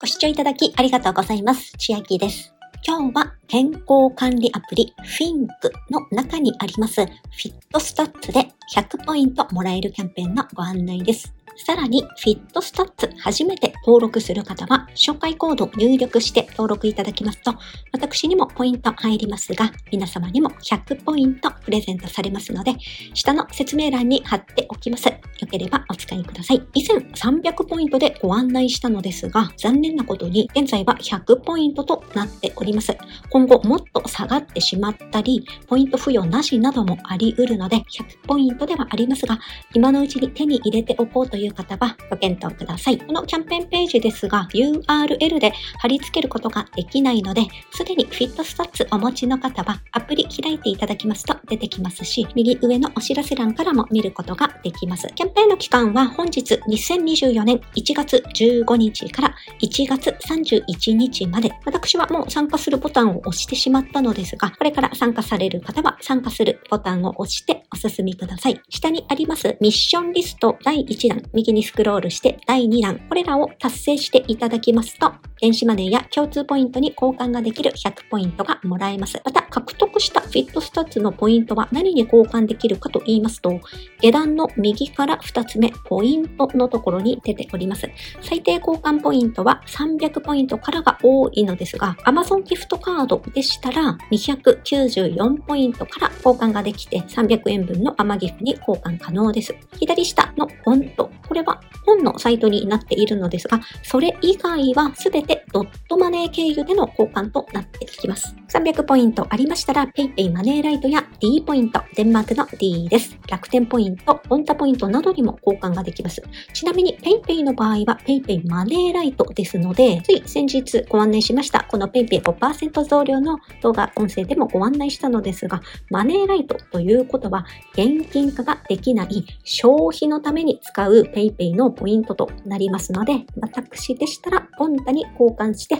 ご視聴いただきありがとうございます。千秋です。今日は健康管理アプリ Think の中にあります FitStats で100ポイントもらえるキャンペーンのご案内です。さらに、 FitStats 初めて登録する方は、紹介コードを入力して登録いただきますと、私にもポイント入りますが、皆様にも100ポイントプレゼントされますので、下の説明欄に貼っておきます。よければお使いください。以前300ポイントでご案内したのですが、残念なことに現在は100ポイントとなっております。今後もっと下がってしまったり、ポイント付与なしなどもあり得るので、100ポイントではありますが、今のうちに手に入れておこうという方はご検討ください。このキャンペーンページですが、URL で貼り付けることができないので、すでにフィットスタッツお持ちの方はアプリ開いていただきますと出てきますし、右上のお知らせ欄からも見ることができます。キャンペーンの期間は本日2024年1月15日から1月31日まで、私はもう参加するボタンを押してしまったのですが、これから参加される方は参加するボタンを押してお進みください。下にありますミッションリスト第1弾、右にスクロールして第2弾、これらを達成していただきますと、電子マネーや共通ポイントに交換ができる100ポイントがもらえます。また、獲得したフィットスタッツのポイントは何に交換できるかと言いますと、下段の右から2つ目、ポイントのところに出ております。最低交換ポイントは300ポイントからが多いのですが、Amazon ギフトカードでしたら294ポイントから交換ができて300円分の Amazon ギフに交換可能です。左下のフォント、これは本のサイトになっているのですが、それ以外はすべてドットマネー経由での交換となってきます。300ポイントありましたら、PayPay マネーライトや D ポイント、デンマークの D です。楽天ポイント、ポンタポイントなどにも交換ができます。ちなみに PayPay の場合は PayPay マネーライトですので、つい先日ご案内しました、この PayPay5% 増量の動画、音声でもご案内したのですが、マネーライトということは、現金化ができない消費のために使う PayPay のポイントとなりますので、私でしたら、ポンタに交換して、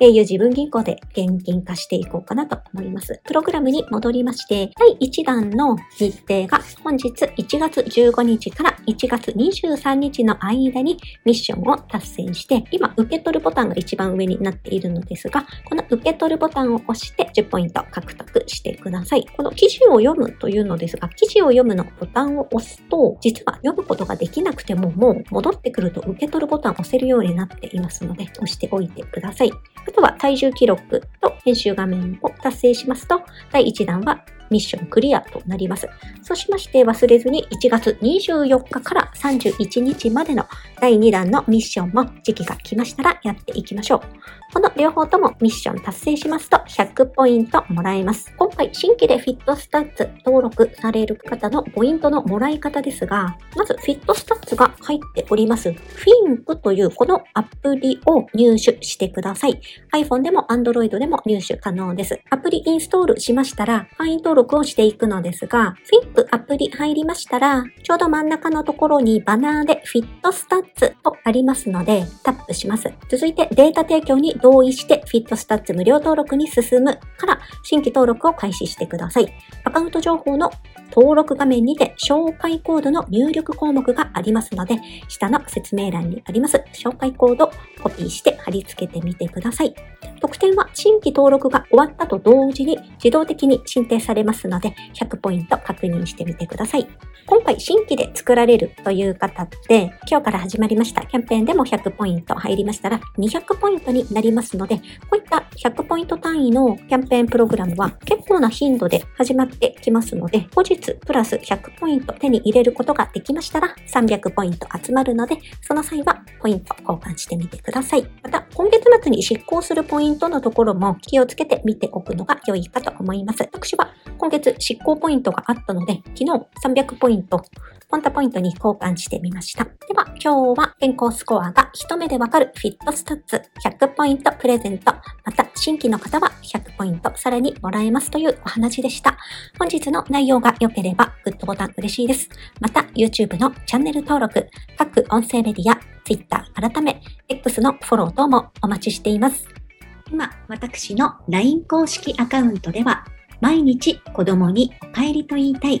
au 自分銀行で現金化していこうかなと思います。プログラムに戻りまして、第1弾の日程が本日1月15日から1月23日の間にミッションを達成して、今受け取るボタンが一番上になっているのですが、この受け取るボタンを押して10ポイント獲得してください。この記事を読むというのですが、記事を読むのボタンを押すと、実は読むことができなくてももう戻ってくると受け取るボタンを押せるようになっていますので、押しておいてください。あとは体重記録と編集画面を達成しますと、第1弾はミッションクリアとなります。そうしまして忘れずに1月24日から31日までの第2弾のミッションも時期が来ましたらやっていきましょう。この両方ともミッション達成しますと100ポイントもらえます。今回新規で FitStats 登録される方のポイントのもらい方ですが、まず FitStats が入っております Think というこのアプリを入手してください。iPhone でも Android でも入手可能です。アプリインストールしましたら、会員登録をしていくのですが、FIP アプリ入りましたら、ちょうど真ん中のところにバナーで FitStats とありますので、タップします。続いてデータ提供に同意して Fit スタッツ無料登録に進むから新規登録を開始してください。アカウント情報の登録画面にて紹介コードの入力項目がありますので、下の説明欄にあります紹介コードをコピーして貼り付けてみてください。特典は新規登録が終わったと同時に自動的に申請されますので、100ポイント確認してみてください。今回新規で作られるという方って、今日から始まりましたキャンペーンでも100ポイント入りましたら200ポイントになりますので、こういった100ポイント単位のキャンペーンプログラムは結構な頻度で始まってきますので、後日プラス100ポイント手に入れることができましたら300ポイント集まるので、その際はポイント交換してみてください。また、今月末に執行するポイントのところも気をつけて見ておくのが良いかと思います。私は今月執行ポイントがあったので、昨日300ポイント、ポンタポイントに交換してみました。では、今日は健康スコアが一目でわかるフィットスタッツ100ポイントプレゼント。また、新規の方は100ポイントさらにもらえますというお話でした。本日の内容が良ければ、グッドボタン嬉しいです。また、YouTube のチャンネル登録、各音声メディア、Twitter 改め、X のフォロー等もお待ちしています。今、私の LINE 公式アカウントでは、毎日子供にお帰りと言いたい、